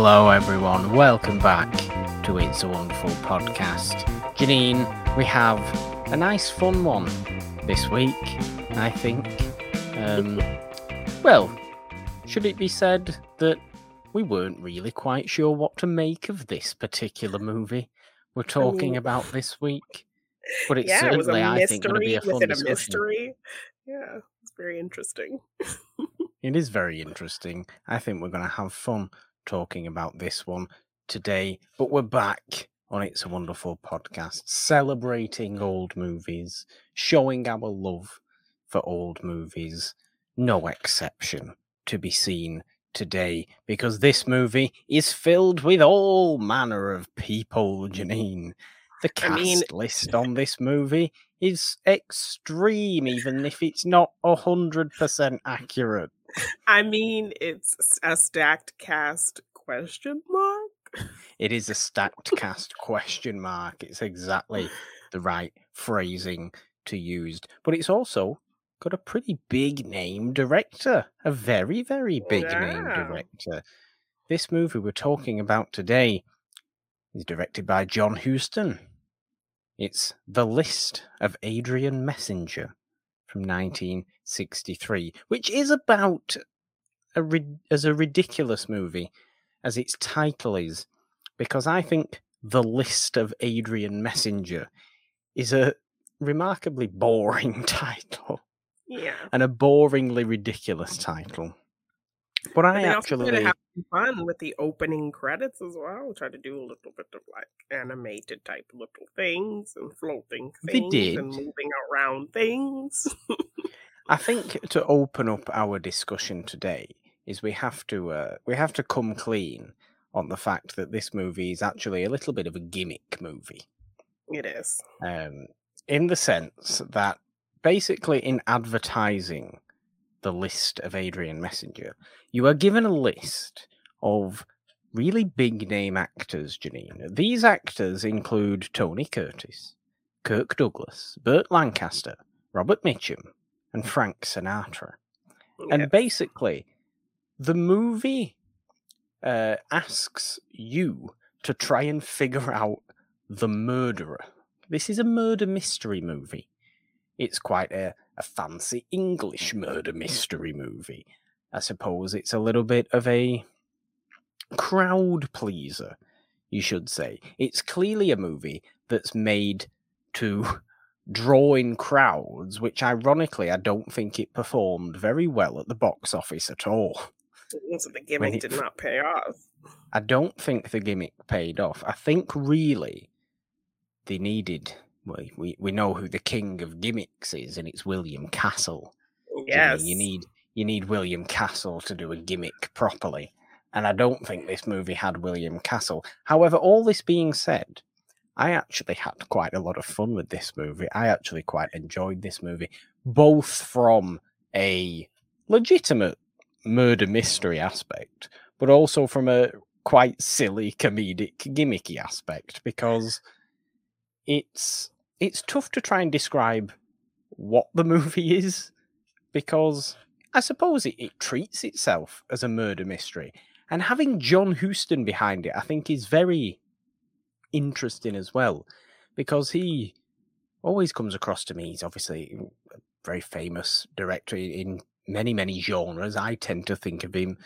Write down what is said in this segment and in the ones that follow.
Hello, everyone. Welcome back to It's a Wonderful Podcast. Janine, we have a nice, fun one this week, I think. Um, well, should it be said that we weren't really quite sure what to make of this particular movie we're talking about this week? But it's yeah, it a certainly, I think, going to be a fun within a discussion. mystery. Yeah, it's very interesting. It is very interesting. I think we're going to have fun talking about this one today. But we're back on It's a Wonderful podcast, celebrating old movies, showing our love for old movies. No exception to be seen today because this movie is filled with all manner of people, Janine. The I cast mean- list on this movie is extreme, even if it's not a hundred percent accurate. I mean, it's a stacked cast question mark. It is a stacked cast question mark. It's exactly the right phrasing to use. But it's also got a pretty big name director, a very, very big name director. This movie we're talking about today is directed by John Huston. It's The List of Adrian Messenger from 1963, which is about a as a ridiculous movie as its title is, because I think The List of Adrian Messenger is a remarkably boring title Yeah. and a boringly ridiculous title. But I they also actually, have fun with the opening credits as well. Try to do a little bit of like animated type little things and floating things and moving around things. I think to open up our discussion today is we have to uh, we have to come clean on the fact that this movie is actually a little bit of a gimmick movie. it is. um, in the sense that basically in advertising the list of Adrian Messenger, you are given a list of really big name actors, Janine. These actors include Tony Curtis, Kirk Douglas, Burt Lancaster, Robert Mitchum, and Frank Sinatra. And basically, the movie uh, asks you to try and figure out the murderer. This is a murder mystery movie. It's quite a, a fancy English murder mystery movie. I suppose it's a little bit of a crowd pleaser, you should say. It's clearly a movie that's made to draw in crowds, which ironically I don't think it performed very well at the box office at all. So the gimmick it did not pay off. I don't think the gimmick paid off. I think really they needed. We, we know who the king of gimmicks is, and it's William Castle. Oh, Jimmy. Yes. you need you need William Castle to do a gimmick properly, and I don't think this movie had William Castle. However, all this being said, I actually had quite a lot of fun with this movie. I actually quite enjoyed this movie, both from a legitimate murder mystery aspect, but also from a quite silly comedic gimmicky aspect because it's it's tough to try and describe what the movie is because I suppose it, it treats itself as a murder mystery. And having John Huston behind it, I think, is very interesting as well because he always comes across to me. He's obviously a very famous director in many, many genres. I tend to think of him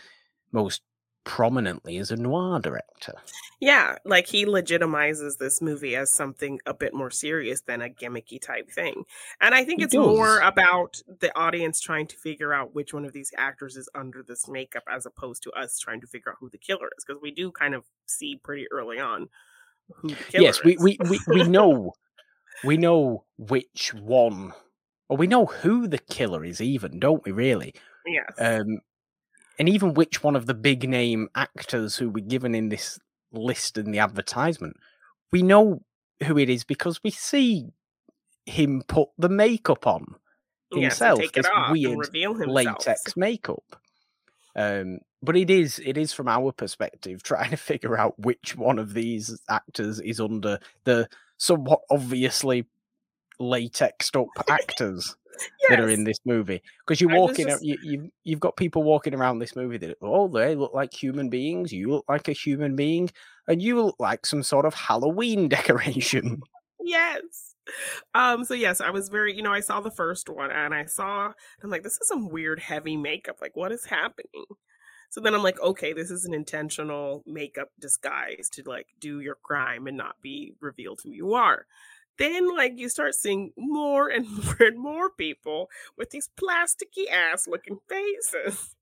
most prominently as a noir director. Yeah, like he legitimizes this movie as something a bit more serious than a gimmicky type thing. And I think He it's more about the audience trying to figure out which one of these actors is under this makeup as opposed to us trying to figure out who the killer is because we do kind of see pretty early on who the killer yes, we, we, we, we know we know which one or we know who the killer is even, don't we really? yes. Um and even which one of the big name actors who were given in this list in the advertisement, we know who it is because we see him put the makeup on himself, this weird and reveal himself. latex makeup. Um, but it is it is from our perspective trying to figure out which one of these actors is under the somewhat obviously latexed up actors that are in this movie because you're was walk in, a- just you, you've you've got people walking around this movie that oh they look like human beings, you look like a human being, and you look like some sort of Halloween decoration. yes. Um, so yes, I was very, you know, I saw the first one and I saw I'm like, this is some weird heavy makeup. Like, what is happening? So then I'm like, okay, this is an intentional makeup disguise to like do your crime and not be revealed who you are. Then like you start seeing more and more and more people with these plasticky ass looking faces.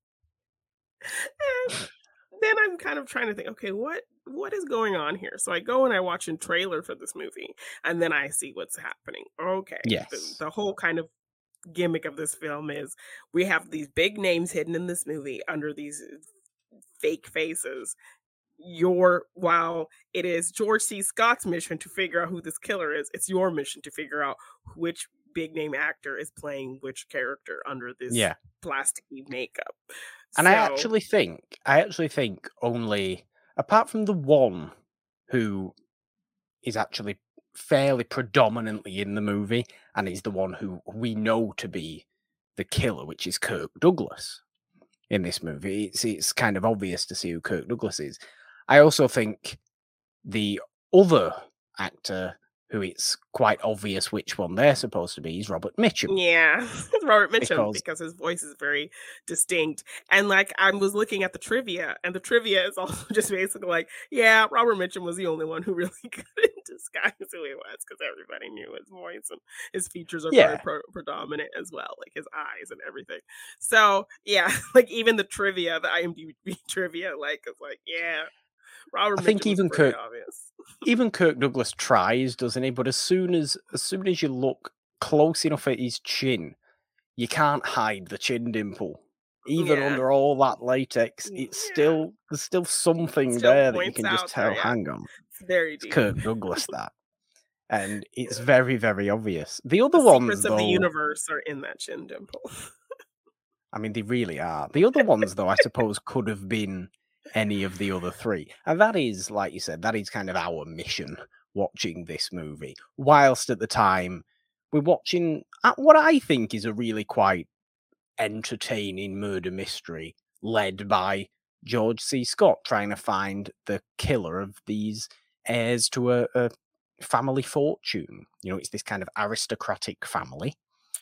And then I'm kind of trying to think, okay, what what is going on here? So I go and I watch a trailer for this movie, and then I see what's happening. Okay, the, Yes. the whole kind of gimmick of this film is we have these big names hidden in this movie under these fake faces. Your while it is George C. Scott's mission to figure out who this killer is, it's your mission to figure out which big name actor is playing which character under this Yeah. plasticky makeup. And I actually think, I actually think only, apart from the one who is actually fairly predominantly in the movie and is the one who we know to be the killer, which is Kirk Douglas in this movie. It's, it's kind of obvious to see who Kirk Douglas is. I also think the other actor who it's quite obvious which one they're supposed to be is Robert Mitchum. Yeah, Robert Mitchum Because- because his voice is very distinct. And like I was looking at the trivia, and the trivia is also just basically like, yeah, Robert Mitchum was the only one who really couldn't disguise who he was because everybody knew his voice and his features are very Yeah. pro- predominant as well, like his eyes and everything. So yeah, like even the trivia, the IMDb trivia, like it's like, yeah, Robert. I think Mitchum even Kirk- obvious. even Kirk Douglas tries, doesn't he? But as soon as as soon as you look close enough at his chin, you can't hide the chin dimple. Even Yeah. under all that latex, it's yeah. still there's still something Still there that you can just tell. there, yeah. Hang on, It's very it's. Kirk Douglas that, and it's very very obvious. The other the ones, though, of the universe are in that chin dimple. I mean, they really are. The other ones, though, I suppose could have been any of the other three. And that is, like you said, that is kind of our mission watching this movie. Whilst at the time, we're watching uh, what I think is a really quite entertaining murder mystery led by George C. Scott trying to find the killer of these heirs to a, a family fortune. You know, it's this kind of aristocratic family.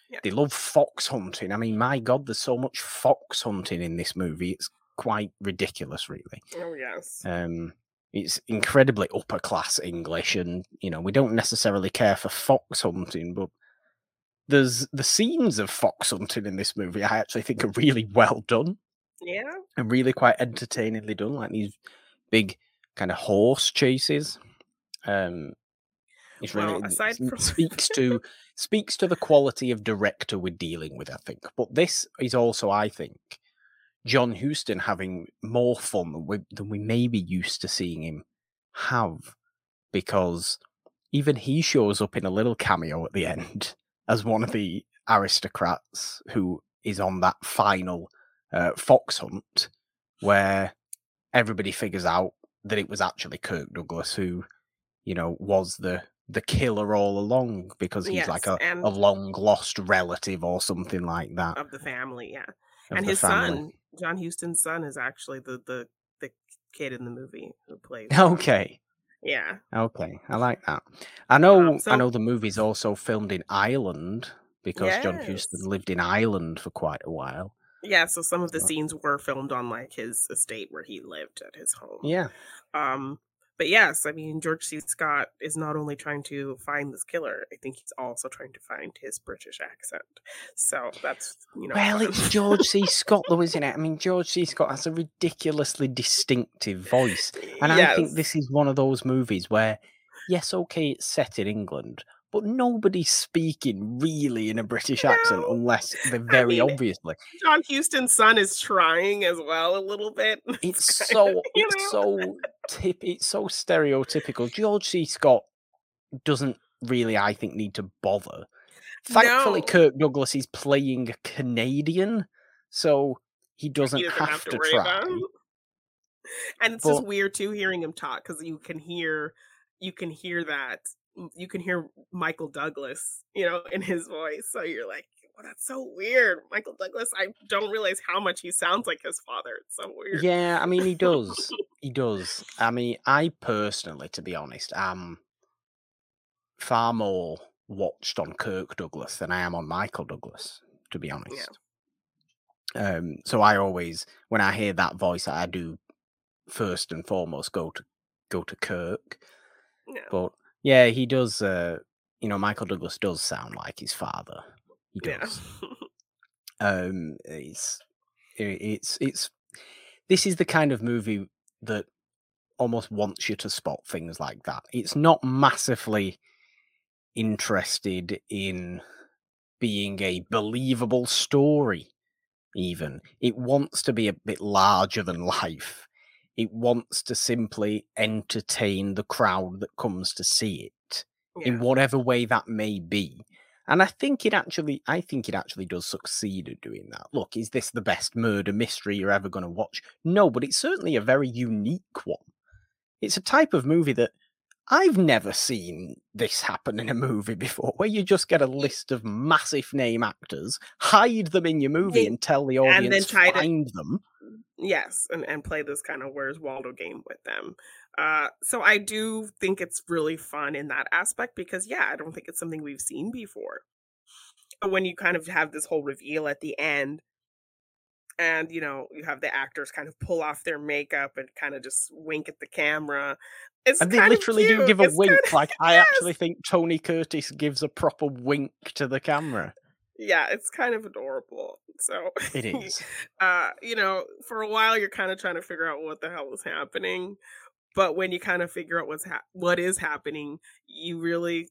Yeah. They love fox hunting. I mean, my God, there's so much fox hunting in this movie. It's quite ridiculous, really. Oh yes. Um, it's incredibly upper class English, and you know we don't necessarily care for fox hunting, but there's the scenes of fox hunting in this movie. I actually think are really well done Yeah. and really quite entertainingly done, like these big kind of horse chases. Um, it's really aside from- speaks to speaks to the quality of director we're dealing with. I think, but this is also, I think, John Huston having more fun than we, than we may be used to seeing him have, because even he shows up in a little cameo at the end as one of the aristocrats who is on that final uh, fox hunt where everybody figures out that it was actually Kirk Douglas who, you know, was the the killer all along because he's like a, a long lost relative or something like that. Of the family, yeah. and his family. son, John Huston's son, is actually the the the kid in the movie who plays. him. Okay. Yeah. Okay, I like that. I know. I so- know the movie's also filmed in Ireland because John Huston lived in Ireland for quite a while. Yeah, so some of the scenes were filmed on like his estate where he lived at his home. Yeah, Um, but yes, I mean George C. Scott is not only trying to find this killer, I think he's also trying to find his British accent. So that's you know. well, it's George C. Scott, though, isn't it? I mean, George C. Scott has a ridiculously distinctive voice, and I think this is one of those movies where, yes, okay, it's set in England, but nobody's speaking really in a British accent unless they're very mean, obviously. John Huston's son is trying as well a little bit. It's so of, it's know? so tip it's so stereotypical. George C. Scott doesn't really, I think, need to bother. Thankfully, No. Kirk Douglas is playing a Canadian, so he doesn't, he doesn't have, to worry try. And it's just weird too hearing him talk because you can hear you can hear that you can hear Michael Douglas, you know, in his voice. So you're like, well, that's so weird. Michael Douglas, I don't realize how much he sounds like his father. It's so weird. Yeah, I mean, he does. he does. I mean, I personally, to be honest, am far more watched on Kirk Douglas than I am on Michael Douglas, to be honest. Yeah. Um, so I always, when I hear that voice, I do first and foremost go to go to Kirk. Yeah. But yeah, he does. Uh, you know, Michael Douglas does sound like his father. He does. Yeah. um, it's it's it's this is the kind of movie that almost wants you to spot things like that. It's not massively interested in being a believable story, even. It wants to be a bit larger than life. It wants to simply entertain the crowd that comes to see it yeah. in whatever way that may be. And I think it actually, I think it actually does succeed at doing that. Look, is this the best murder mystery you're ever going to watch? No, but it's certainly a very unique one. It's a type of movie that I've never seen this happen in a movie before, where you just get a list of massive name actors, hide them in your movie, and tell the audience and then try find to, them. Yes, and, and play this kind of where's Waldo game with them. Uh, so I do think it's really fun in that aspect because, yeah, I don't think it's something we've seen before. But when you kind of have this whole reveal at the end, and you know you have the actors kind of pull off their makeup and kind of just wink at the camera it's and they literally do give a it's wink. Kind of, like I actually think Tony Curtis gives a proper wink to the camera. Yeah, it's kind of adorable. So it is. uh, you know, for a while you're kind of trying to figure out what the hell is happening, but when you kind of figure out what's ha- what is happening, you really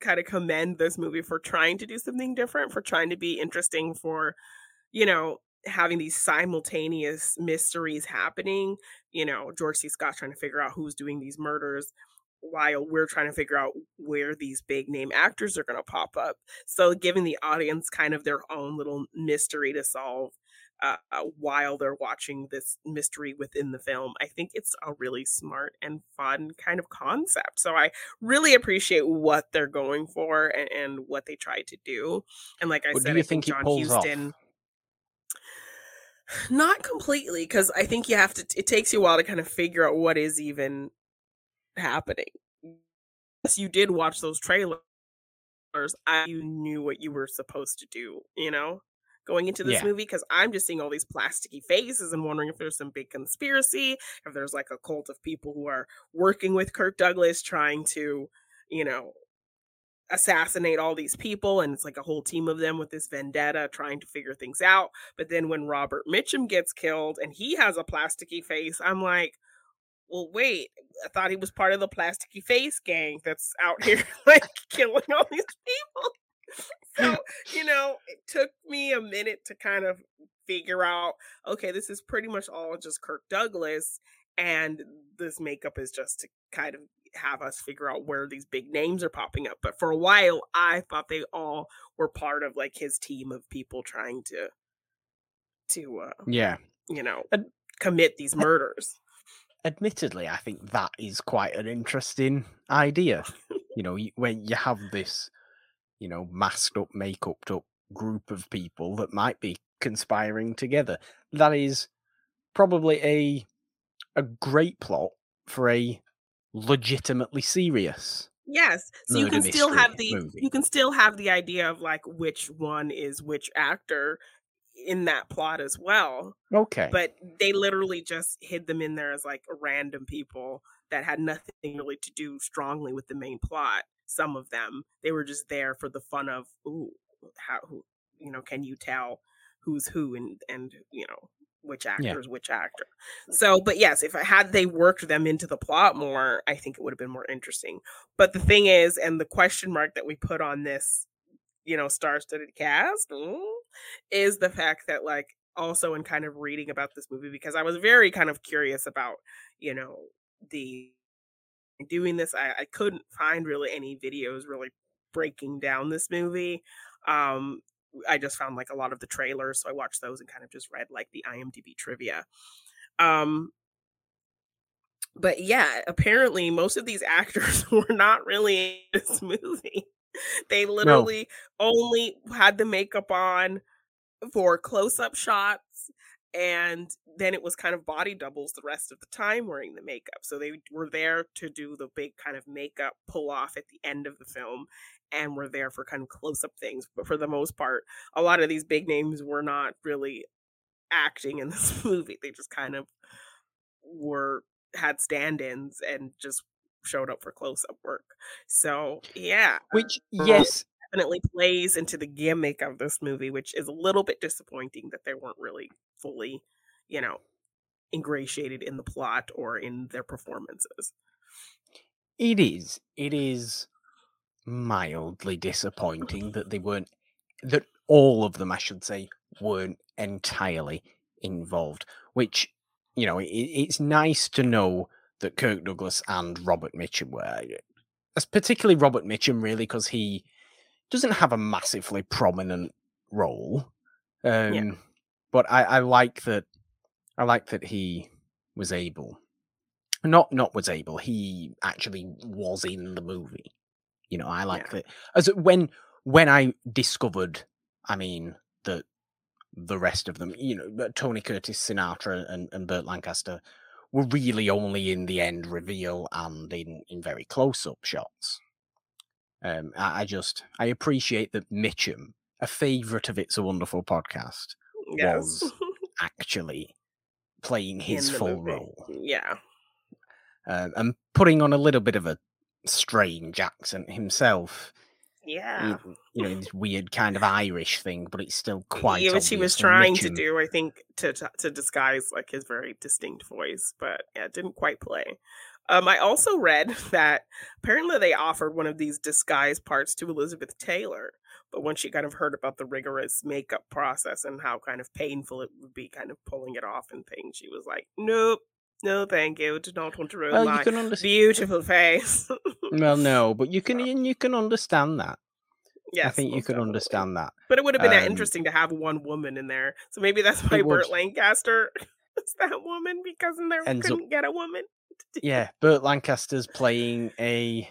kind of commend this movie for trying to do something different, for trying to be interesting, for you know having these simultaneous mysteries happening. You know, George C. Scott trying to figure out who's doing these murders while we're trying to figure out where these big name actors are going to pop up. So giving the audience kind of their own little mystery to solve uh, uh, while they're watching this mystery within the film. I think it's a really smart and fun kind of concept. So I really appreciate what they're going for and, and what they try to do. And like I said, do you I think, think John Huston. Off? Not completely, because I think you have to. It takes you a while to kind of figure out what is even happening. Yes, you did watch those trailers. I you knew what you were supposed to do. You know, going into this yeah. movie because I'm just seeing all these plasticky faces and wondering if there's some big conspiracy, if there's like a cult of people who are working with Kirk Douglas trying to, you know, assassinate all these people and it's like a whole team of them with this vendetta trying to figure things out but then when robert mitchum gets killed and he has a plasticky face i'm like well wait i thought he was part of the plasticky face gang that's out here like killing all these people so you know it took me a minute to kind of figure out okay this is pretty much all just kirk douglas and this makeup is just to kind of have us figure out where these big names are popping up. But for a while, I thought they all were part of like his team of people trying to, to, uh, yeah, you know, commit these murders. Admittedly, I think that is quite an interesting idea. you know, when you have this, you know, masked up, makeup up group of people that might be conspiring together. That is probably a a great plot for a legitimately serious. Yes. So you can still have the movie. you can still have the idea of like which one is which actor in that plot as well. Okay. But they literally just hid them in there as like random people that had nothing really to do strongly with the main plot. Some of them, they were just there for the fun of, ooh, how who you know, can you tell who's who and and you know, which actor yeah. is which actor. So, but yes, if I had they worked them into the plot more, I think it would have been more interesting. But the thing is, and the question mark that we put on this, you know, star-studded cast is the fact that like also in kind of reading about this movie because I was very kind of curious about, you know, the doing this. I, I couldn't find really any videos really breaking down this movie. Um, I just found like a lot of the trailers, so I watched those and kind of just read like the IMDb trivia. Um, but yeah, apparently most of these actors were not really in this movie. They literally no. only had the makeup on for close-up shots and then it was kind of body doubles the rest of the time wearing the makeup. So they were there to do the big kind of makeup pull off at the end of the film and were there for kind of close up things. But for the most part, a lot of these big names were not really acting in this movie. They just kind of were had stand-ins and just showed up for close-up work. So yeah. Um, which yes definitely plays into the gimmick of this movie, which is a little bit disappointing that they weren't really fully, you know, ingratiated in the plot or in their performances. It is. It is mildly disappointing that they weren't that all of them, I should say, weren't entirely involved. Which, you know, it, it's nice to know that Kirk Douglas and Robert Mitchum were, as particularly Robert Mitchum, really, because he doesn't have a massively prominent role. Um, yeah. But I, I like that. I like that he was able, not not was able. He actually was in the movie. You know, I like yeah. that. As when when I discovered, I mean, that the rest of them, you know, Tony Curtis, Sinatra, and, and Burt Lancaster were really only in the end reveal and in, in very close up shots. Um, I, I, just I appreciate that Mitchum, a favorite of It's a Wonderful podcast, yes. was actually playing his full movie. role. Yeah. Um, and putting on a little bit of a strange accent himself. Yeah. You, know, this weird kind of Irish thing, but it's still quite. Yeah, which he was trying to do, I think, to, to, to disguise like his very distinct voice, but yeah, it didn't quite play. Um, I also read that apparently they offered one of these disguise parts to Elizabeth Taylor, but when she kind of heard about the rigorous makeup process and how kind of painful it would be, kind of pulling it off and things, she was like, "Nope, no, thank you. Do not want to ruin well, my understand. beautiful face." well, no, but you can you can understand that. Yes, I think you can definitely. understand that. But it would have been um, interesting to have one woman in there. So maybe that's why Burt Lancaster is that woman because in there couldn't up, get a woman. yeah, Burt Lancaster's playing a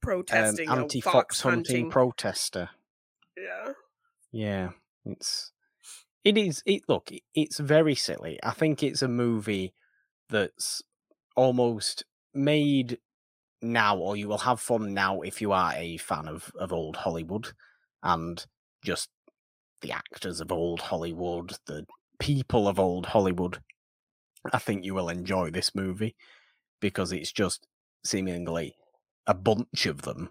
protesting um, anti-fox hunting, hunting protester. Yeah. Yeah, it's it is it look, it's very silly. I think it's a movie that's almost made now or you will have fun now if you are a fan of of old Hollywood and just the actors of old Hollywood, the people of old Hollywood. I think you will enjoy this movie because it's just seemingly a bunch of them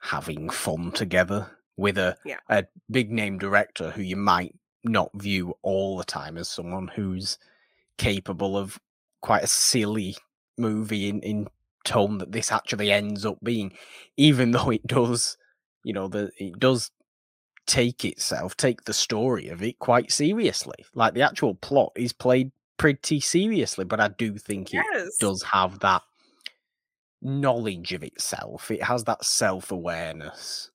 having fun together with a yeah. a big name director who you might not view all the time as someone who's capable of quite a silly movie in, in tone that this actually ends up being, even though it does, you know, the it does take itself, take the story of it quite seriously. Like the actual plot is played pretty seriously, but I do think yes. it does have that knowledge of itself. It has that self awareness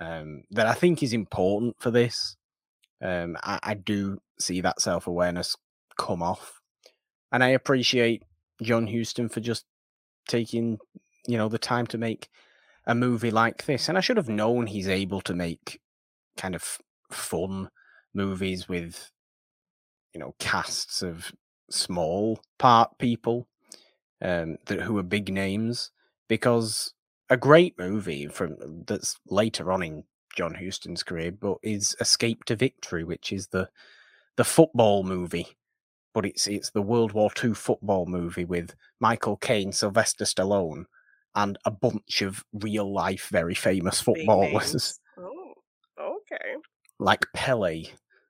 um, that I think is important for this. Um, I, I do see that self awareness come off, and I appreciate John Huston for just taking you know the time to make a movie like this. And I should have known he's able to make kind of fun movies with you know casts of small part people um, that who are big names because a great movie from that's later on in John Huston's career, but is Escape to Victory, which is the the football movie, but it's it's the World War II football movie with Michael Caine, Sylvester Stallone, and a bunch of real life very famous footballers. Oh, okay. Like Pele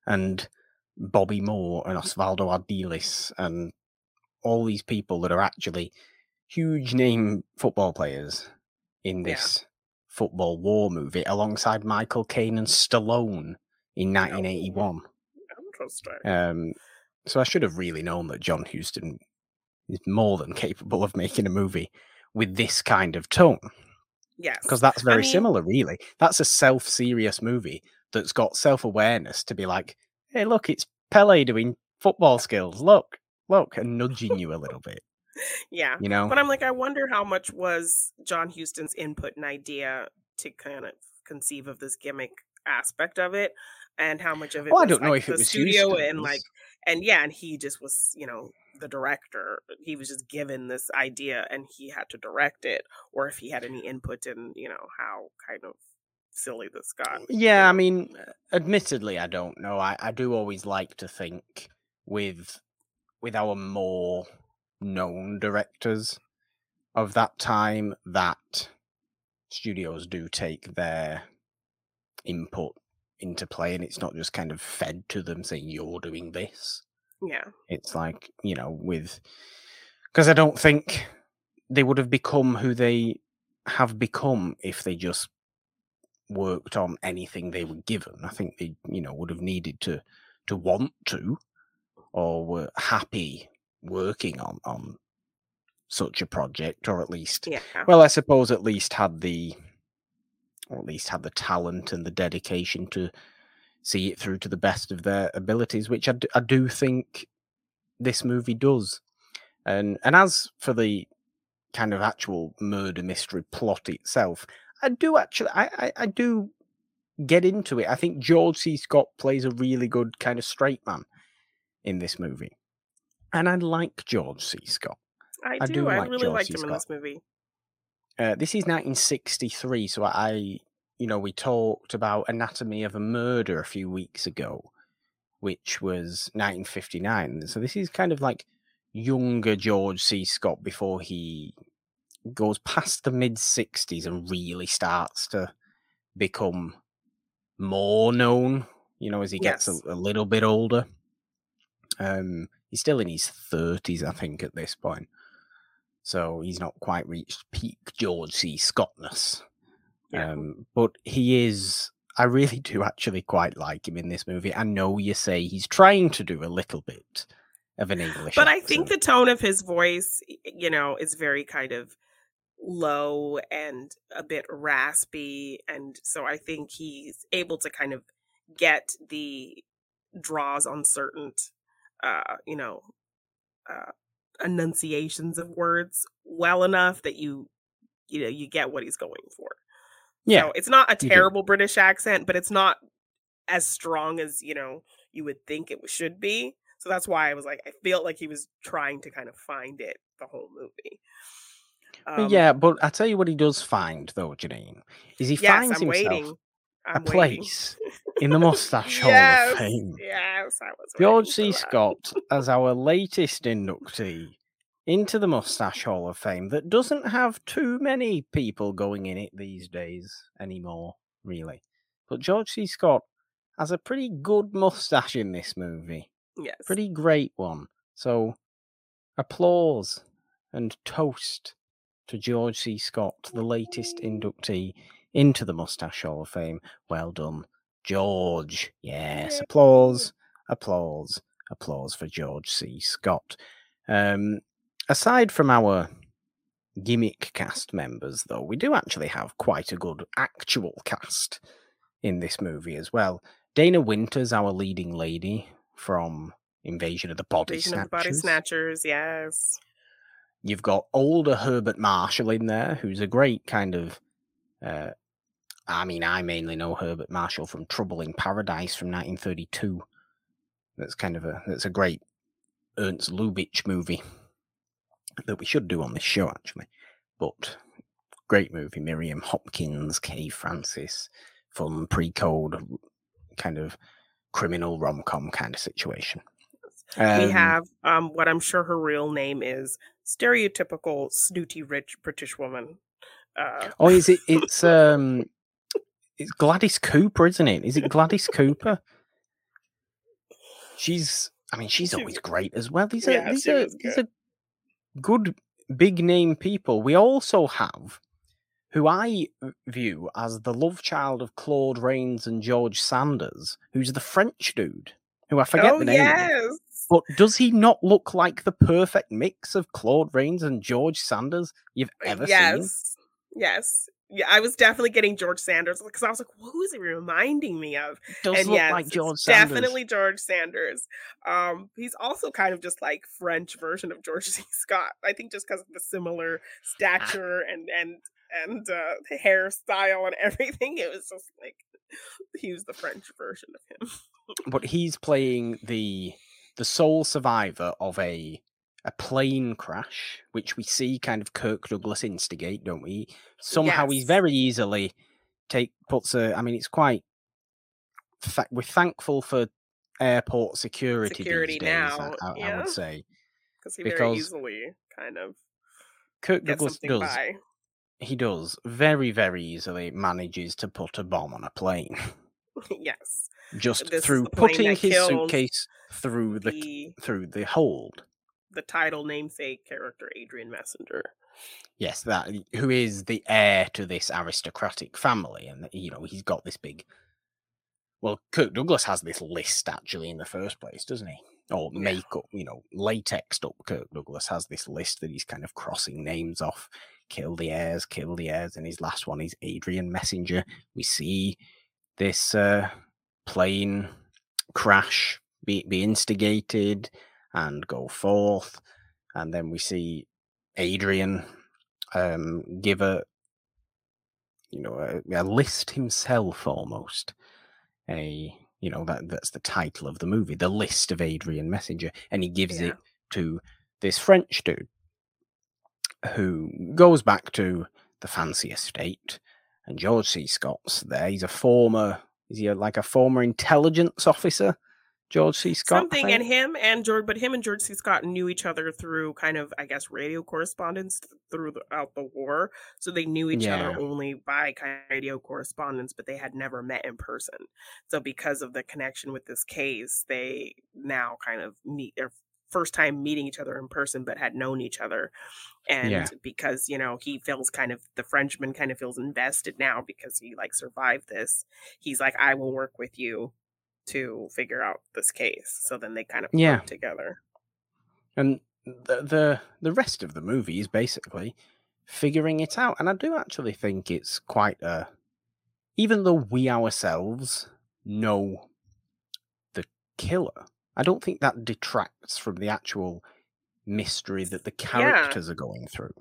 and Bobby Moore and Osvaldo Ardiles and all these people that are actually huge name football players in this yeah. football war movie alongside Michael Caine and Stallone in 1981. Interesting. Um, so I should have really known that John Huston is more than capable of making a movie with this kind of tone. Yes. Because that's very I mean, similar, really. That's a self serious movie that's got self awareness to be like, hey, look, it's Pele doing football skills. Look, look, and nudging you a little bit. Yeah. You know, But I'm like, I wonder how much was John Huston's input and idea to kind of conceive of this gimmick aspect of it, and how much of it well, I don't know like if it the was studio and like and yeah, and he just was, you know, the director. He was just given this idea and he had to direct it, or if he had any input in, you know, how kind of silly this got. you Yeah, I mean, uh, admittedly, I don't know. I, I do always like to think with with our more known directors of that time that studios do take their input into play, and it's not just kind of fed to them saying you're doing this. Yeah. It's like you know with because I don't think they would have become who they have become if they just worked on anything they were given. I think they, you know, would have needed to to want to, or were happy working on on such a project, or at least, Yeah. well, I suppose at least had the, or at least have the talent and the dedication to see it through to the best of their abilities, which I do, I do think this movie does. And and as for the kind of actual murder mystery plot itself, I do actually I, I, I do get into it. I think George C. Scott plays a really good kind of straight man in this movie. And I like George C. Scott. I I do. do I like really George liked C. him in this movie. Uh, this is 1963, so I, you know, we talked about Anatomy of a Murder a few weeks ago, which was 1959. So this is kind of like younger George C. Scott before he goes past the mid 60s and really starts to become more known, you know, as he gets Yes. a, a little bit older. Um, he's still in his 30s, I think, at this point. So he's not quite reached peak George C. Scottness. Yeah. Um, but he is. I really do actually quite like him in this movie. I know you say he's trying to do a little bit of an English, but I think the tone of his voice, you know, is very kind of low and a bit raspy. And so I think he's able to kind of get the draws on certain, uh, you know, uh, enunciations of words well enough that you, you know, you get what he's going for. yeah, So it's not a terrible British accent, but it's not as strong as, you know, you would think it should be. So that's why I was like, I felt like he was trying to kind of find it the whole movie. Um, yeah, but I tell you what he does find though, Janine, is he yes, finds I'm himself waiting. A I'm waiting. place in the Mustache Hall of Fame. yes, I was George C. Scott as our latest inductee into the Mustache Hall of Fame that doesn't have too many people going in it these days anymore, really. But George C. Scott has a pretty good mustache in this movie. Yes. Pretty great one. So applause and toast to George C. Scott, the latest inductee into the Mustache Hall of Fame. Well done, George. Yes, applause, applause, applause for George C. Scott. Um, aside from our gimmick cast members, though, we do actually have quite a good actual cast in this movie as well. Dana Winters, our leading lady from Invasion of the Body Invasion of the Body Snatchers. Snatchers, yes. You've got older Herbert Marshall in there, who's a great kind of. Uh, I mean, I mainly know Herbert Marshall from Trouble in Paradise from 1932. That's kind of a that's a great Ernst Lubitsch movie that we should do on this show actually. But great movie, Miriam Hopkins, Kay Francis, fun pre-code kind of criminal rom-com kind of situation. we Um, have um what I'm sure her real name is stereotypical snooty rich British woman. Uh Oh, is it? It's um, it's Gladys Cooper, isn't it? Is it Gladys Cooper? She's. I mean, she's always great as well. These are Yeah, these are these are good big name people. We also have who I view as the love child of Claude Rains and George Sanders, who's the French dude who I forget oh the name. of. yes. But does he not look like the perfect mix of Claude Rains and George Sanders you've ever seen? Yes. Yeah, I was definitely getting George Sanders because I was like, "Who is he reminding me of?" Does And look yes, like George Sanders. definitely George Sanders. Um, he's also kind of just like French version of George C. Scott. I think just because of the similar Ah. stature and and and uh, hairstyle and everything, it was just like he was the French version of him. but he's playing the the sole survivor of a a plane crash, which we see kind of Kirk Douglas instigate, don't we? Somehow Yes. very easily take puts a. I mean, it's quite. We're thankful for airport security, Security these days. I- now, I, I yeah. would say Because he very easily kind of Kirk Douglas does. by. He does very very easily manages to put a bomb on a plane yes. just This through putting his suitcase through the The through the hold. The title namesake character Adrian Messenger. Yes, that who is the heir to this aristocratic family, and you know he's got this big. Well, Kirk Douglas has this list actually in the first place, doesn't he? Or Yeah. makeup, you know, latexed up. Kirk Douglas has this list that he's kind of crossing names off. Kill the heirs, kill the heirs, and his last one is Adrian Messenger. We see this uh, plane crash be, be instigated and go forth, and then we see Adrian um, give a you know a, a list himself almost a you know that that's the title of the movie the list of adrian messenger and he gives Yeah. it to this french dude who goes back to the fancy estate and george c. Scott's there. He's a former is he a, like a former intelligence officer george c scott Something and him and George, but him and George C. Scott knew each other through kind of, I guess, radio correspondence throughout the war. So they knew each Yeah. other only by kind of radio correspondence, but they had never met in person. So because of the connection with this case, they now kind of meet their first time meeting each other in person, but had known each other. And Yeah. because, you know, he feels kind of the Frenchman kind of feels invested now because he like survived this. He's like, I will work with you to figure out this case. So then they kind of Yeah. together. and the, the the rest of the movie is basically figuring it out and i do actually think it's quite a even though we ourselves know the killer i don't think that detracts from the actual mystery that the characters are going through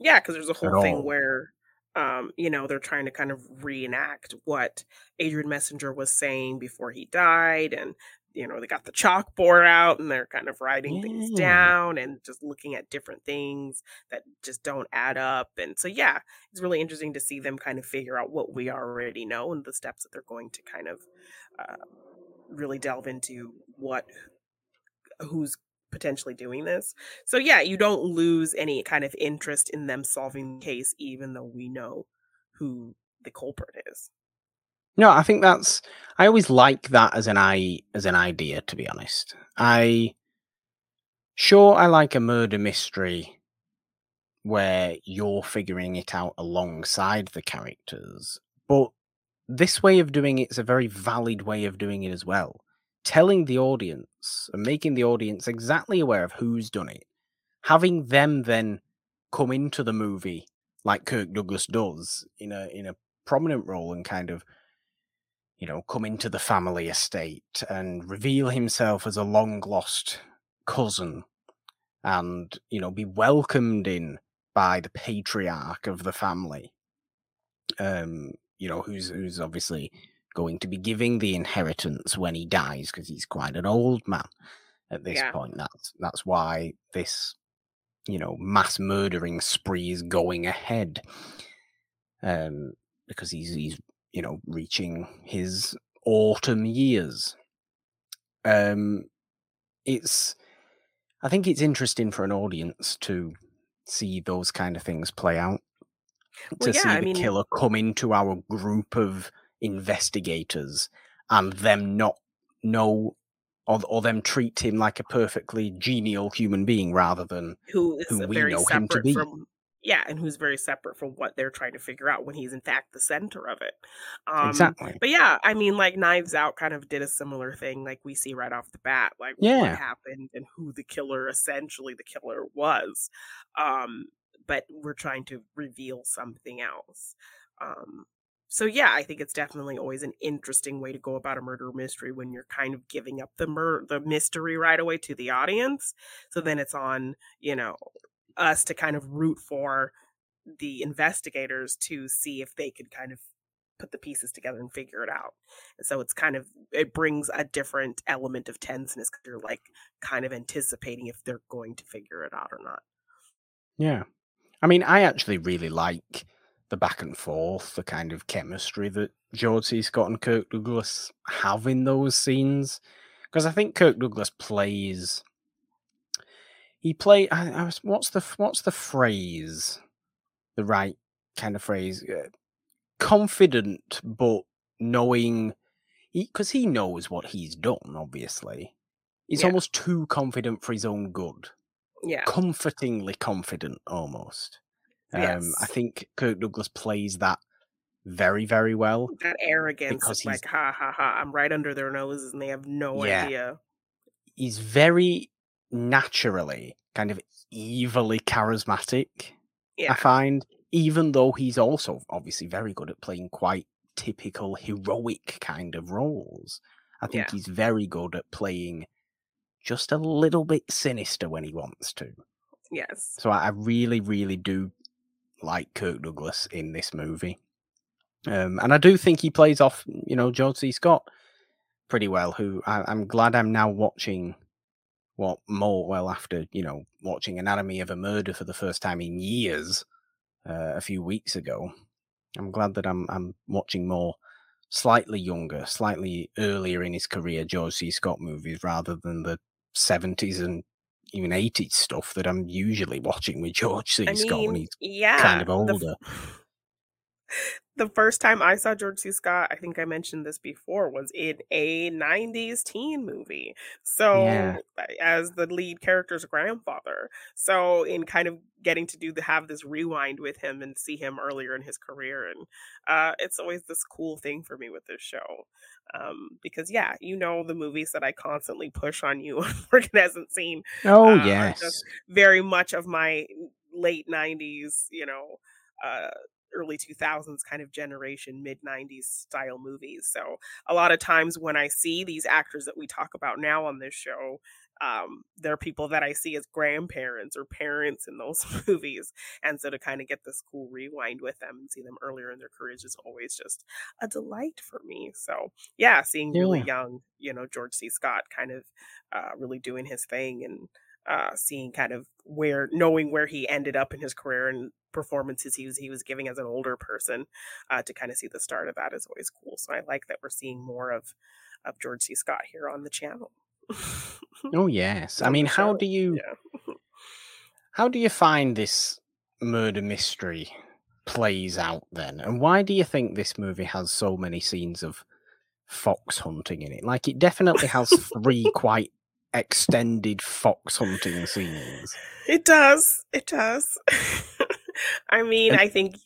Yeah, because there's a whole all. thing where um, you know, they're trying to kind of reenact what Adrian Messenger was saying before he died and you know, they got the chalkboard out and they're kind of writing things down and just looking at different things that just don't add up. And so, yeah, it's really interesting to see them kind of figure out what we already know and the steps that they're going to kind of uh, really delve into what who's potentially doing this. So yeah, you don't lose any kind of interest in them solving the case, even though we know who the culprit is. no i think that's i always like that as an i as an idea to be honest i sure i like a murder mystery where you're figuring it out alongside the characters but this way of doing it's a very valid way of doing it as well telling the audience and making the audience exactly aware of who's done it. Having them then come into the movie like kirk douglas does in a in a prominent role and kind of you know come into the family estate and reveal himself as a long lost cousin and you know be welcomed in by the patriarch of the family. Um you know who's who's obviously going to be giving the inheritance when he dies because he's quite an old man at this Yeah. point. That's that's why this you know mass murdering spree is going ahead. Um because he's he's you know reaching his autumn years. Um it's i think it's interesting for an audience to see those kind of things play out Well, to yeah, see I the mean- killer come into our group of investigators and them not know or, or them treat him like a perfectly genial human being rather than Who is Who we very know him to separate be. from yeah, and who's very separate from what they're trying to figure out when he's in fact the center of it. Um, exactly But yeah, I mean, like Knives Out kind of did a similar thing, like we see right off the bat, like Yeah. what happened and who the killer, essentially the killer was. Um, but we're trying to reveal something else. Um, so yeah, I think it's definitely always an interesting way to go about a murder mystery when you're kind of giving up the mur- the mystery right away to the audience. So then it's on, you know, us to kind of root for the investigators to see if they could kind of put the pieces together and figure it out. And so it's kind of it brings a different element of tenseness because you're like kind of anticipating if they're going to figure it out or not. Yeah. I mean, I actually really like the back and forth, the kind of chemistry that George C. Scott and Kirk Douglas have in those scenes. Because I think Kirk Douglas plays. He play. I, I was, what's the what's the phrase? The right kind of phrase. Uh, confident, but knowing, because he, he, knows what he's done. Obviously, he's yeah. almost too confident for his own good. Yeah, comfortingly confident, almost. Yes. Um, I think Kirk Douglas plays that very, very well. That arrogance, because like ha ha ha, I'm right under their noses and they have no yeah, idea. He's very naturally kind of evilly charismatic. Yeah. I find, even though he's also obviously very good at playing quite typical heroic kind of roles. I think yeah. he's very good at playing just a little bit sinister when he wants to. Yes. So I really, really do like Kirk Douglas in this movie. Um, and I do think he plays off, you know, George C. Scott pretty well, who I, am glad I'm now watching what more, well, after, you know, watching Anatomy of a Murder for the first time in years uh, a few weeks ago. I'm glad that I'm, I'm watching more slightly younger, slightly earlier in his career George C. Scott movies rather than the 70s and even 80s stuff that I'm usually watching with George C. I Scott mean, when he's yeah, kind of older. The, the first time I saw George C. Scott, I think I mentioned this before, was in a 90s teen movie. So, yeah. as the lead character's grandfather. So, in kind of getting to do the have this rewind with him and see him earlier in his career. And uh, it's always this cool thing for me with this show. Um, because, yeah, you know, the movies that I constantly push on you, hasn't seen. Oh, uh, yes. very much of my late 90s, you know. Uh, early 2000s kind of generation, mid 90s style movies. So a lot of times when I see these actors that we talk about now on this show, um, they're people that I see as grandparents or parents in those movies. And so to kind of get this cool rewind with them and see them earlier in their careers is always just a delight for me. So yeah, seeing yeah. really young, you know, George C. Scott kind of uh, really doing his thing and uh, seeing kind of where knowing where he ended up in his career and performances he was he was giving as an older person uh, to kind of see the start of that is always cool. So I like that we're seeing more of of George C. Scott here on the channel. oh yes, I mean, how do you yeah. how do you find this murder mystery plays out then, and why do you think this movie has so many scenes of fox hunting in it? Like, it definitely has three quite extended fox hunting scenes. It does. It does. I mean, and, I think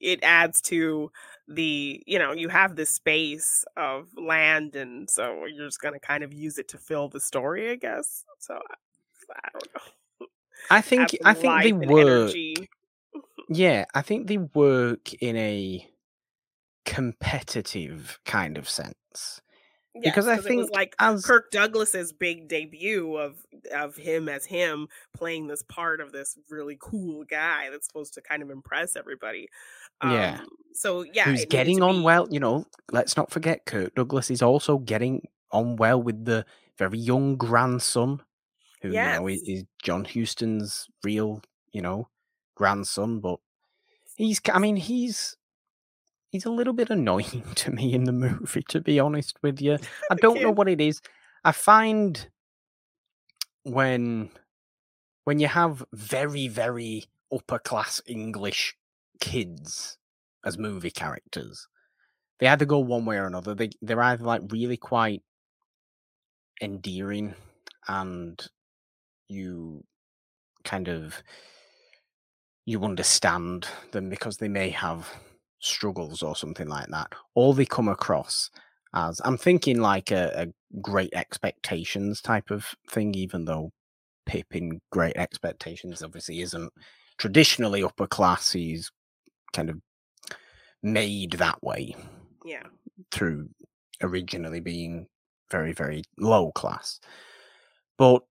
it adds to the, you know, you have this space of land, and so you're just going to kind of use it to fill the story, I guess. So I don't know. I think I think they work. yeah, I think they work in a competitive kind of sense because I think it was like as... Kirk Douglas's big debut of of him as him playing this part of this really cool guy that's supposed to kind of impress everybody. Um, yeah. So yeah, who's getting on be... well? You know, let's not forget Kirk Douglas is also getting on well with the very young grandson, who yes. you know is John Huston's real, you know, grandson. But he's, I mean, he's he's a little bit annoying to me in the movie, to be honest with you. I don't know what it is. I find when when you have very, very upper class English kids as movie characters, they either go one way or another. They they're either like really quite endearing and you kind of you understand them because they may have struggles or something like that, or they come across as I'm thinking like a, a great expectations type of thing, even though Pip in Great Expectations obviously isn't, traditionally upper class. He's kind of made that way Yeah. through originally being very, very low class. But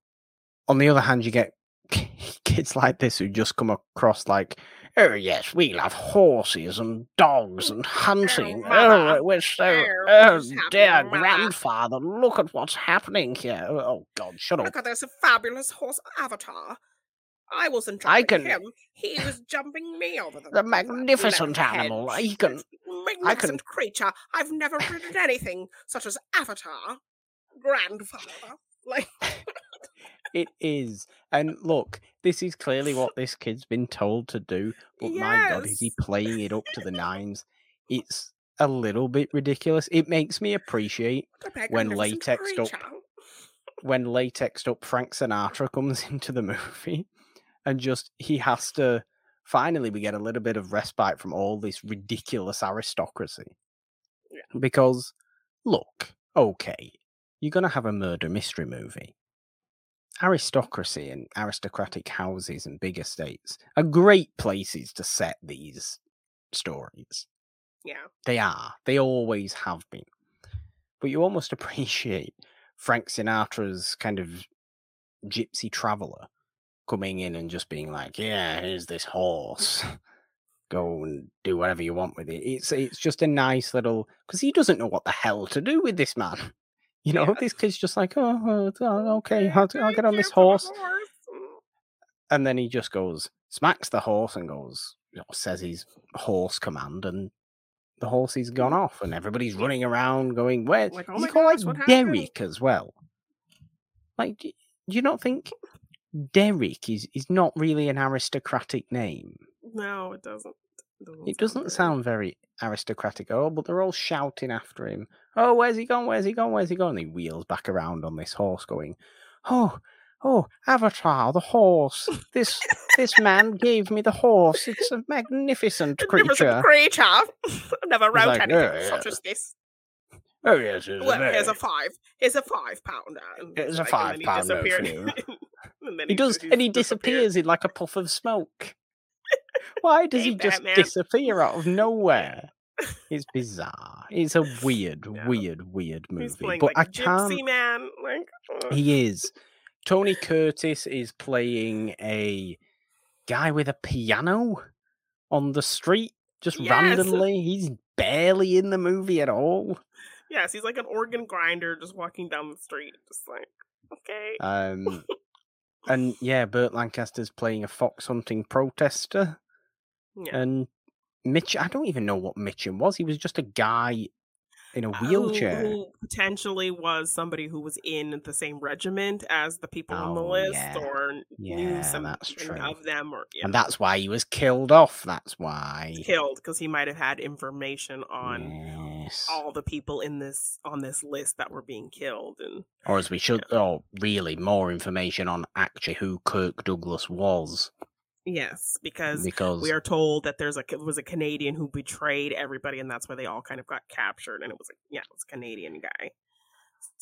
on the other hand, you get kids like this who just come across like, oh yes, we love horses and dogs and oh, hunting. Oh, mother. we're so, Oh, oh dear happening, mother?" grandfather, look at what's happening here. Oh God, shut oh, up. Look at this fabulous horse Avatar. I wasn't I jumping can- him. He was jumping me over the The magnificent animal. hedge. He can- Magnificent creature. I've never ridden anything such as Avatar. Grandfather. Like It is. And look, this is clearly what this kid's been told to do. But my God, is he playing it up to the nines? It's a little bit ridiculous. It makes me appreciate When latexed up when latexed up Frank Sinatra comes into the movie and just he has to finally we get a little bit of respite from all this ridiculous aristocracy. Yeah. Because look, okay, you're gonna have a murder mystery movie. Aristocracy and aristocratic houses and big estates are great places to set these stories. Yeah. They are. They always have been. But you almost appreciate Frank Sinatra's kind of gypsy traveler coming in and just being like, "Yeah, here's this horse. Go and do whatever you want with it." It's it's just a nice little because he doesn't know what the hell to do with this man. You know, Yeah. this kid's just like, "Oh, oh, okay, I'll, I'll get on this horse." horse. Mm. And then he just goes, smacks the horse and goes, you know, says his horse command, and the horse is gone off, and everybody's running around going, Where? Like, oh Is he called like? Derek as well? Like, do, do you not think Derek is, is not really an aristocratic name? No, it doesn't. doesn't It doesn't sound very aristocratic at all, but they're all shouting after him. Oh, where's he gone? Where's he gone? Where's he gone? And he wheels back around on this horse, going, Oh, oh, Avatar, the horse. This this man gave me the horse. It's a magnificent creature. Magnificent creature. I never wrote like, anything "Yeah, such as this. Oh yes, it's Well, a here's a five. Here's a five pounder. It's a like, he five pounder for disappeared. you. and then He does, and he disappears in like a puff of smoke. Why does Hey, he just Batman. disappear out of nowhere? It's bizarre. It's a weird, Yeah. weird, weird movie. playing But like I can't. gypsy man. Like uh, He is. Tony Curtis is playing a guy with a piano on the street, just Yes. randomly. He's barely in the movie at all. yes, he's like an organ grinder just walking down the street, just like okay. Um, and yeah, Burt Lancaster's playing a fox hunting protester. yeah. And Mitch, I don't even know what Mitchum was. He was just a guy in a Uh, who- wheelchair. Who, potentially was somebody who was in the same regiment as the people on the Oh, list, yeah. or Yeah, knew some of them, or yeah, And that's why he was killed off. That's why. killed because he might have had information on Yes. all the people in this on this list that were being killed, and Or as we should, oh, really more information on actually who Kirk Douglas was. Yes, because Because we are told that there's a was a Canadian who betrayed everybody, and that's why they all kind of got captured, and it was a yeah, it was a Canadian guy.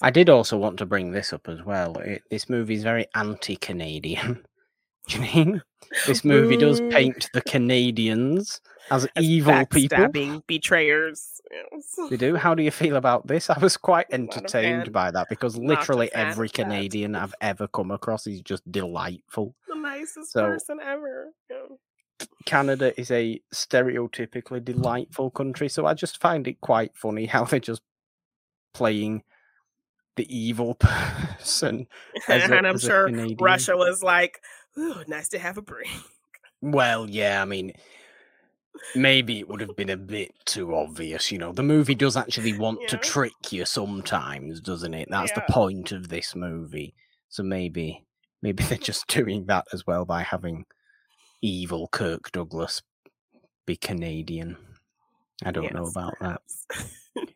I did also want to bring this up as well. It, this movie is very anti-Canadian. Do you mean? This movie does mm. paint the Canadians as, As evil people. betrayers. Yes. They do. How do you feel about this? I was quite entertained by that because literally every. Canadian I've ever come across is just delightful. Nicest So- person ever. Yeah. Canada is a stereotypically delightful country, so I just find it quite funny how they're just playing the evil person. a- and I'm sure. Russia was like, Ooh, nice to have a break. Well, yeah, I mean, maybe it would have been a bit too obvious. You know, the movie does actually want to trick you sometimes, doesn't it? That's the point of this movie. So maybe, maybe they're just doing that as well by having evil Kirk Douglas be Canadian. I don't know Yes, about that.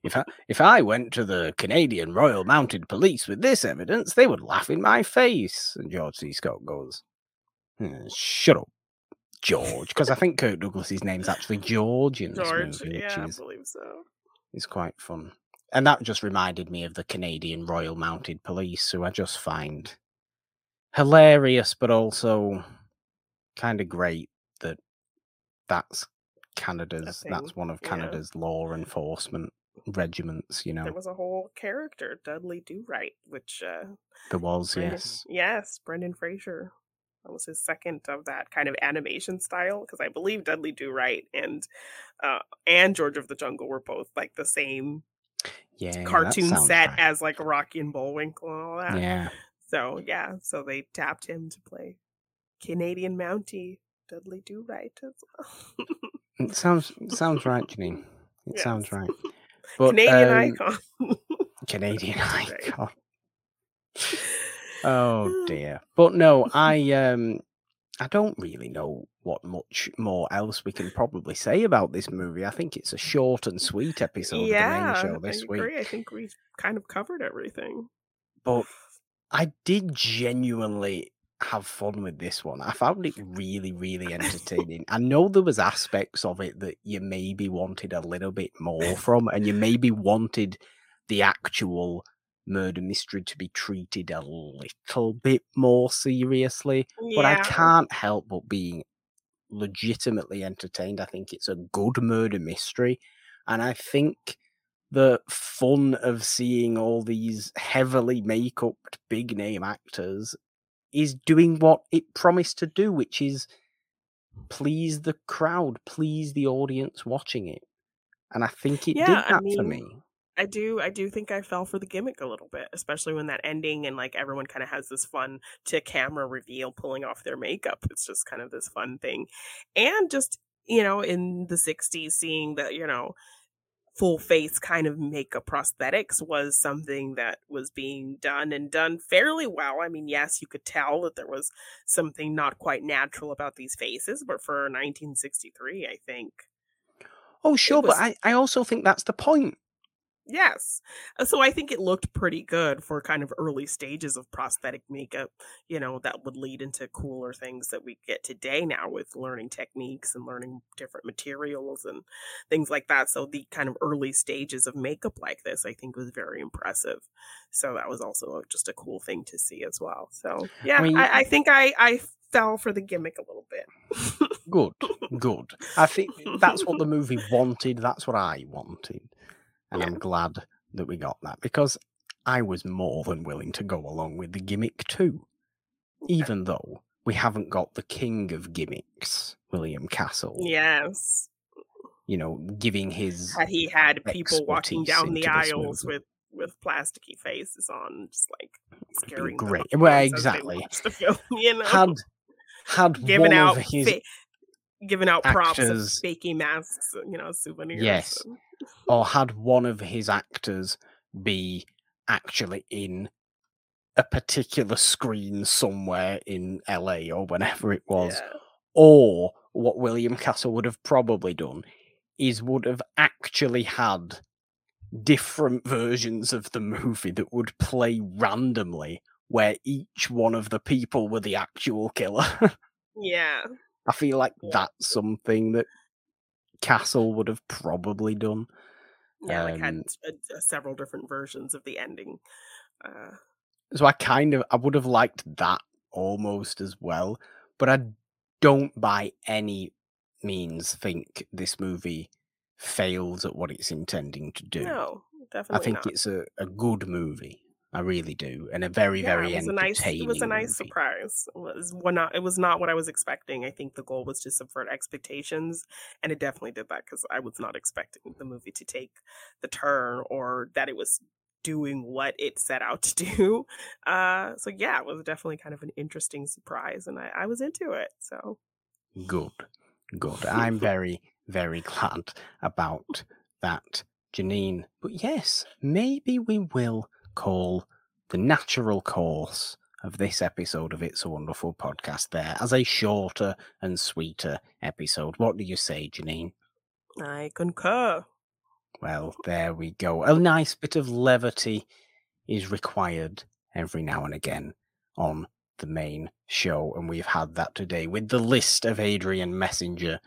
If I if I went to the Canadian Royal Mounted Police with this evidence, they would laugh in my face. And George C. Scott goes, "Hmm, "Shut up, George," because I think Kirk Douglas's name's actually George in this George, movie, yeah, I believe so. is quite fun. And that just reminded me of the Canadian Royal Mounted Police, who I just find hilarious, but also kind of great that that's Canada's. That's one of yeah. Canada's law enforcement regiments. You know, There was a whole character, Dudley Do Right, which uh, there was Brendan, yes. yes, Brendan Fraser. That was his second of that kind of animation style because I believe Dudley Do Right and uh, and George of the Jungle were both like the same Yeah, cartoon set right. as like Rocky and Bullwinkle and all that. Yeah, So yeah, so they tapped him to play Canadian Mountie Dudley Do Right as well. it sounds sounds right, Janine. It sounds right. But Canadian um, icon. Canadian icon. Oh dear. But no, I um I don't really know what much more else we can probably say about this movie. I think it's a short and sweet episode of the main yeah, show I this week. agree. I think we've kind of covered everything. But I did genuinely have fun with this one. I found it really, really entertaining. I know there was aspects of it that you maybe wanted a little bit more from, and you maybe wanted the actual murder mystery to be treated a little bit more seriously. But I can't help but being legitimately entertained. I think it's a good murder mystery. And I think the fun of seeing all these heavily make upped big name actors is doing what it promised to do, which is please the crowd, please the audience watching it. And I think it Yeah, did I that for me. I do I do think I fell for the gimmick a little bit, especially when that ending and like everyone kind of has this fun to camera reveal pulling off their makeup. It's just kind of this fun thing. And just, you know, in the 60s seeing that, you know, full face kind of makeup prosthetics was something that was being done and done fairly well. I mean, yes, you could tell that there was something not quite natural about these faces, but for 1963, I think Oh, sure, was- but I, I also think that's the point. Yes. Uh, So I think it looked pretty good for kind of early stages of prosthetic makeup, you know, that would lead into cooler things that we get today now with learning techniques and learning different materials and things like that. So the kind of early stages of makeup like this, I think was very impressive. So that was also just a cool thing to see as well. So yeah, I, mean- I, think I, I fell for the gimmick a little bit. Good, good. I think that's what the movie wanted. That's what I wanted. And I'm glad that we got that because I was more than willing to go along with the gimmick too. Even though we haven't got the king of gimmicks, William Castle, yes. you know, giving his. had he had people walking down the aisles with with plasticky faces on, just like scaring great. Well, exactly. Film, you know, Had had giving one out his fa- giving out props of actors- faking masks, uh, you know, souvenirs. Yes. and- or had one of his actors be actually in a particular screen somewhere in LA or whenever it was. yeah. Or what William Castle would have probably done is would have actually had different versions of the movie that would play randomly where each one of the people were the actual killer. Yeah. I feel like Yeah. that's something that Castle would have probably done. Yeah, like had Um, uh, uh, several different versions of the ending. Uh, So I kind of I would have liked that almost as well, but I don't by any means think this movie fails at what it's intending to do. no, definitely. I think not. it's a, a good movie. I really do, and a very yeah, very it was a nice it was a nice movie. surprise. It was not it was not what I was expecting. I think the goal was to subvert expectations and it definitely did that cuz I was not expecting the movie to take the turn or that it was doing what it set out to do. Uh so yeah, it was definitely kind of an interesting surprise and I, I was into it. So Good, good. I'm very very glad about that, Janine. But yes, maybe we will call the natural course of this episode of It's a Wonderful Podcast there as a shorter and sweeter episode. What do you say, Janine? I concur. Well, there we go. A nice bit of levity is required every now and again on the main show, and we've had that today with the list of Adrian Messenger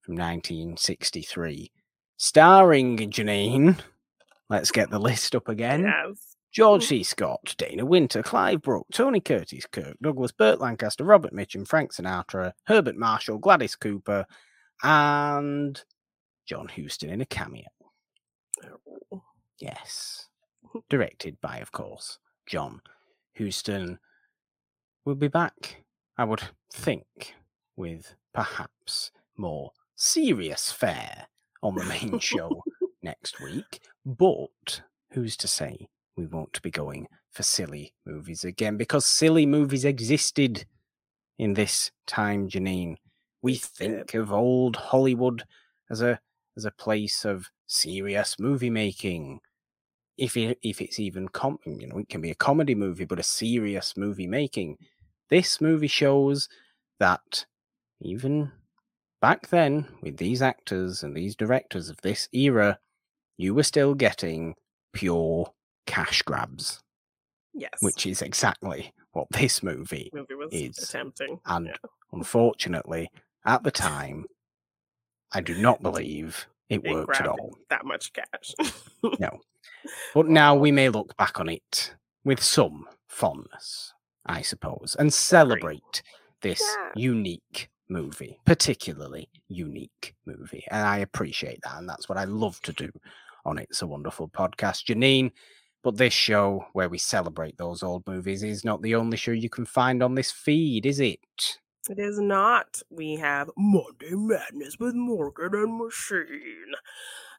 from 1963, starring Janine. Let's get the list up again. Yes. George C. Scott, Dana Wynter, Clive Brook, Tony Curtis, Kirk Douglas, Burt Lancaster, Robert Mitchum, Frank Sinatra, Herbert Marshall, Gladys Cooper, and John Huston in a cameo. Yes. Directed by, of course, John Huston. We'll be back, I would think, with perhaps more serious fare on the main show next week. But who's to say we won't be going for silly movies again? Because silly movies existed in this time, Janine. We think of old Hollywood as a as a place of serious movie making. If it, if it's even com- you know, it can be a comedy movie, but a serious movie making. This movie shows that even back then, with these actors and these directors of this era, you were still getting pure cash grabs, Yes. which is exactly what this movie movie was is- attempting. and yeah. unfortunately, at the time, I do not believe it It worked at all. that much cash. No. But now we may look back on it with some fondness, I suppose, and celebrate this Yeah. unique movie, particularly unique movie. And I appreciate that. And that's what I love to do on It's a Wonderful Podcast. Janine, but this show where we celebrate those old movies is not the only show you can find on this feed, is it? It is not. We have Monday Madness with Morgan and Machine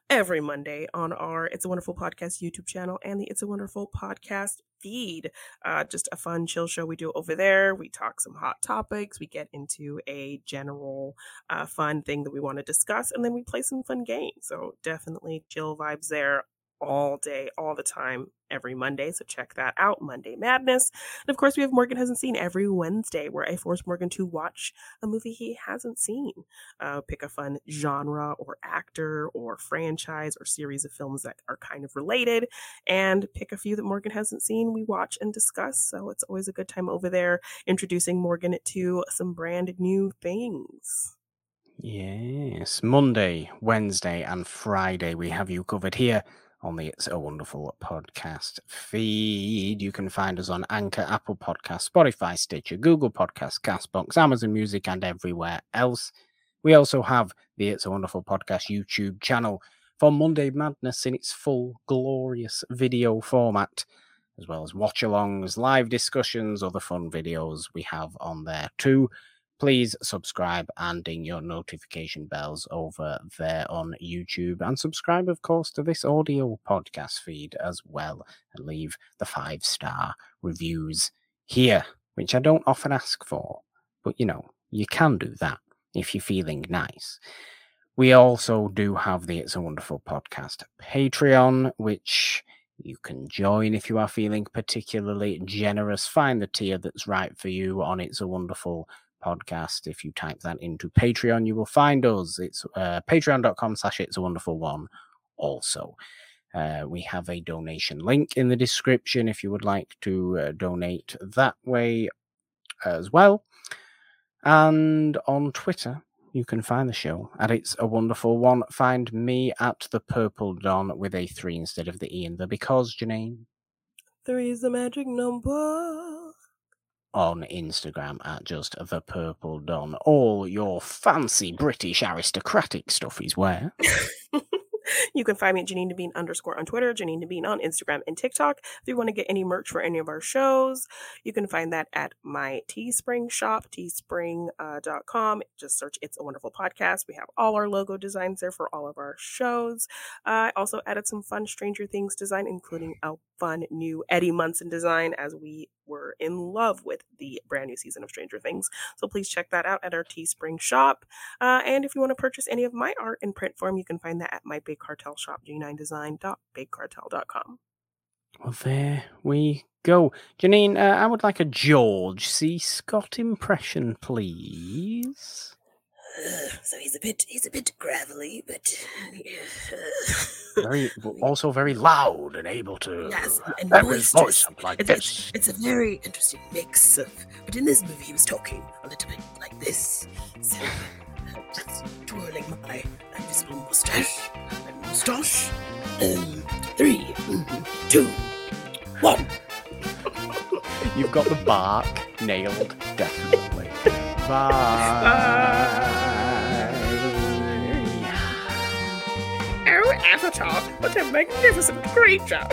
every Monday on our It's a Wonderful Podcast YouTube channel and the It's a Wonderful Podcast feed. Uh, just a fun, chill show we do over there. We talk some hot topics, we get into a general uh, fun thing that we want to discuss, and then we play some fun games. So definitely chill vibes there all day, all the time, every Monday. So check that out, Monday Madness. And of course, we have Morgan Hasn't Seen every Wednesday, where I force Morgan to watch a movie he hasn't seen. Uh, pick a fun genre or actor or franchise or series of films that are kind of related, and pick a few that Morgan hasn't seen. We watch and discuss. So it's always a good time over there introducing Morgan to some brand new things. Yes, Monday, Wednesday, and Friday we have you covered here on the It's a Wonderful podcast feed. You can find us on Anchor, Apple Podcast, Spotify, Stitcher, Google Podcast, Castbox, Amazon Music, and everywhere else. We also have the It's a Wonderful podcast YouTube channel for Monday Madness in its full glorious video format, as well as watch alongs, live discussions, other fun videos we have on there too please subscribe and ding your notification bells over there on YouTube. And subscribe, of course, to this audio podcast feed as well. And leave the five star reviews here, which I don't often ask for. But you know, you can do that if you're feeling nice. We also do have the It's a Wonderful Podcast Patreon, which you can join if you are feeling particularly generous. Find the tier that's right for you on It's a Wonderful podcast. If you type that into Patreon, you will find us. It's uh, patreon.com slash it's a wonderful one. Also, uh, we have a donation link in the description if you would like to uh, donate that way as well. And on Twitter, you can find the show at It's a Wonderful One. Find me at the Purple Don with a three instead of the E in the because, Janine. Three is the magic number. On Instagram at just the Purple Don. All your fancy British aristocratic stuff is where. you can find me at Janine Devine underscore on Twitter, Janine Devine on Instagram and TikTok. If you want to get any merch for any of our shows, you can find that at my Teespring shop, teespring.com. Just search It's a Wonderful Podcast. We have all our logo designs there for all of our shows. Uh, I also added some fun Stranger Things design, including a fun new Eddie Munson design, as we were in love with the brand new season of Stranger Things. So please check that out at our Teespring shop. Uh, and if you want to purchase any of my art in print form, you can find that at my Big Cartel shop, g9design.bigcartel.com. Well, there we go. Janine, uh, I would like a George C. Scott impression, please. So he's a bit he's a bit gravelly, but Very, also very loud and able to. Yes, and voice sound like It's, this. it's a very interesting mix of. But in this movie, he was talking a little bit like this. So, uh, just twirling my invisible mustache. Mustache. Um, three, mm, two, one. You've got the bark nailed, definitely. Bye. Avatar. What a magnificent creature.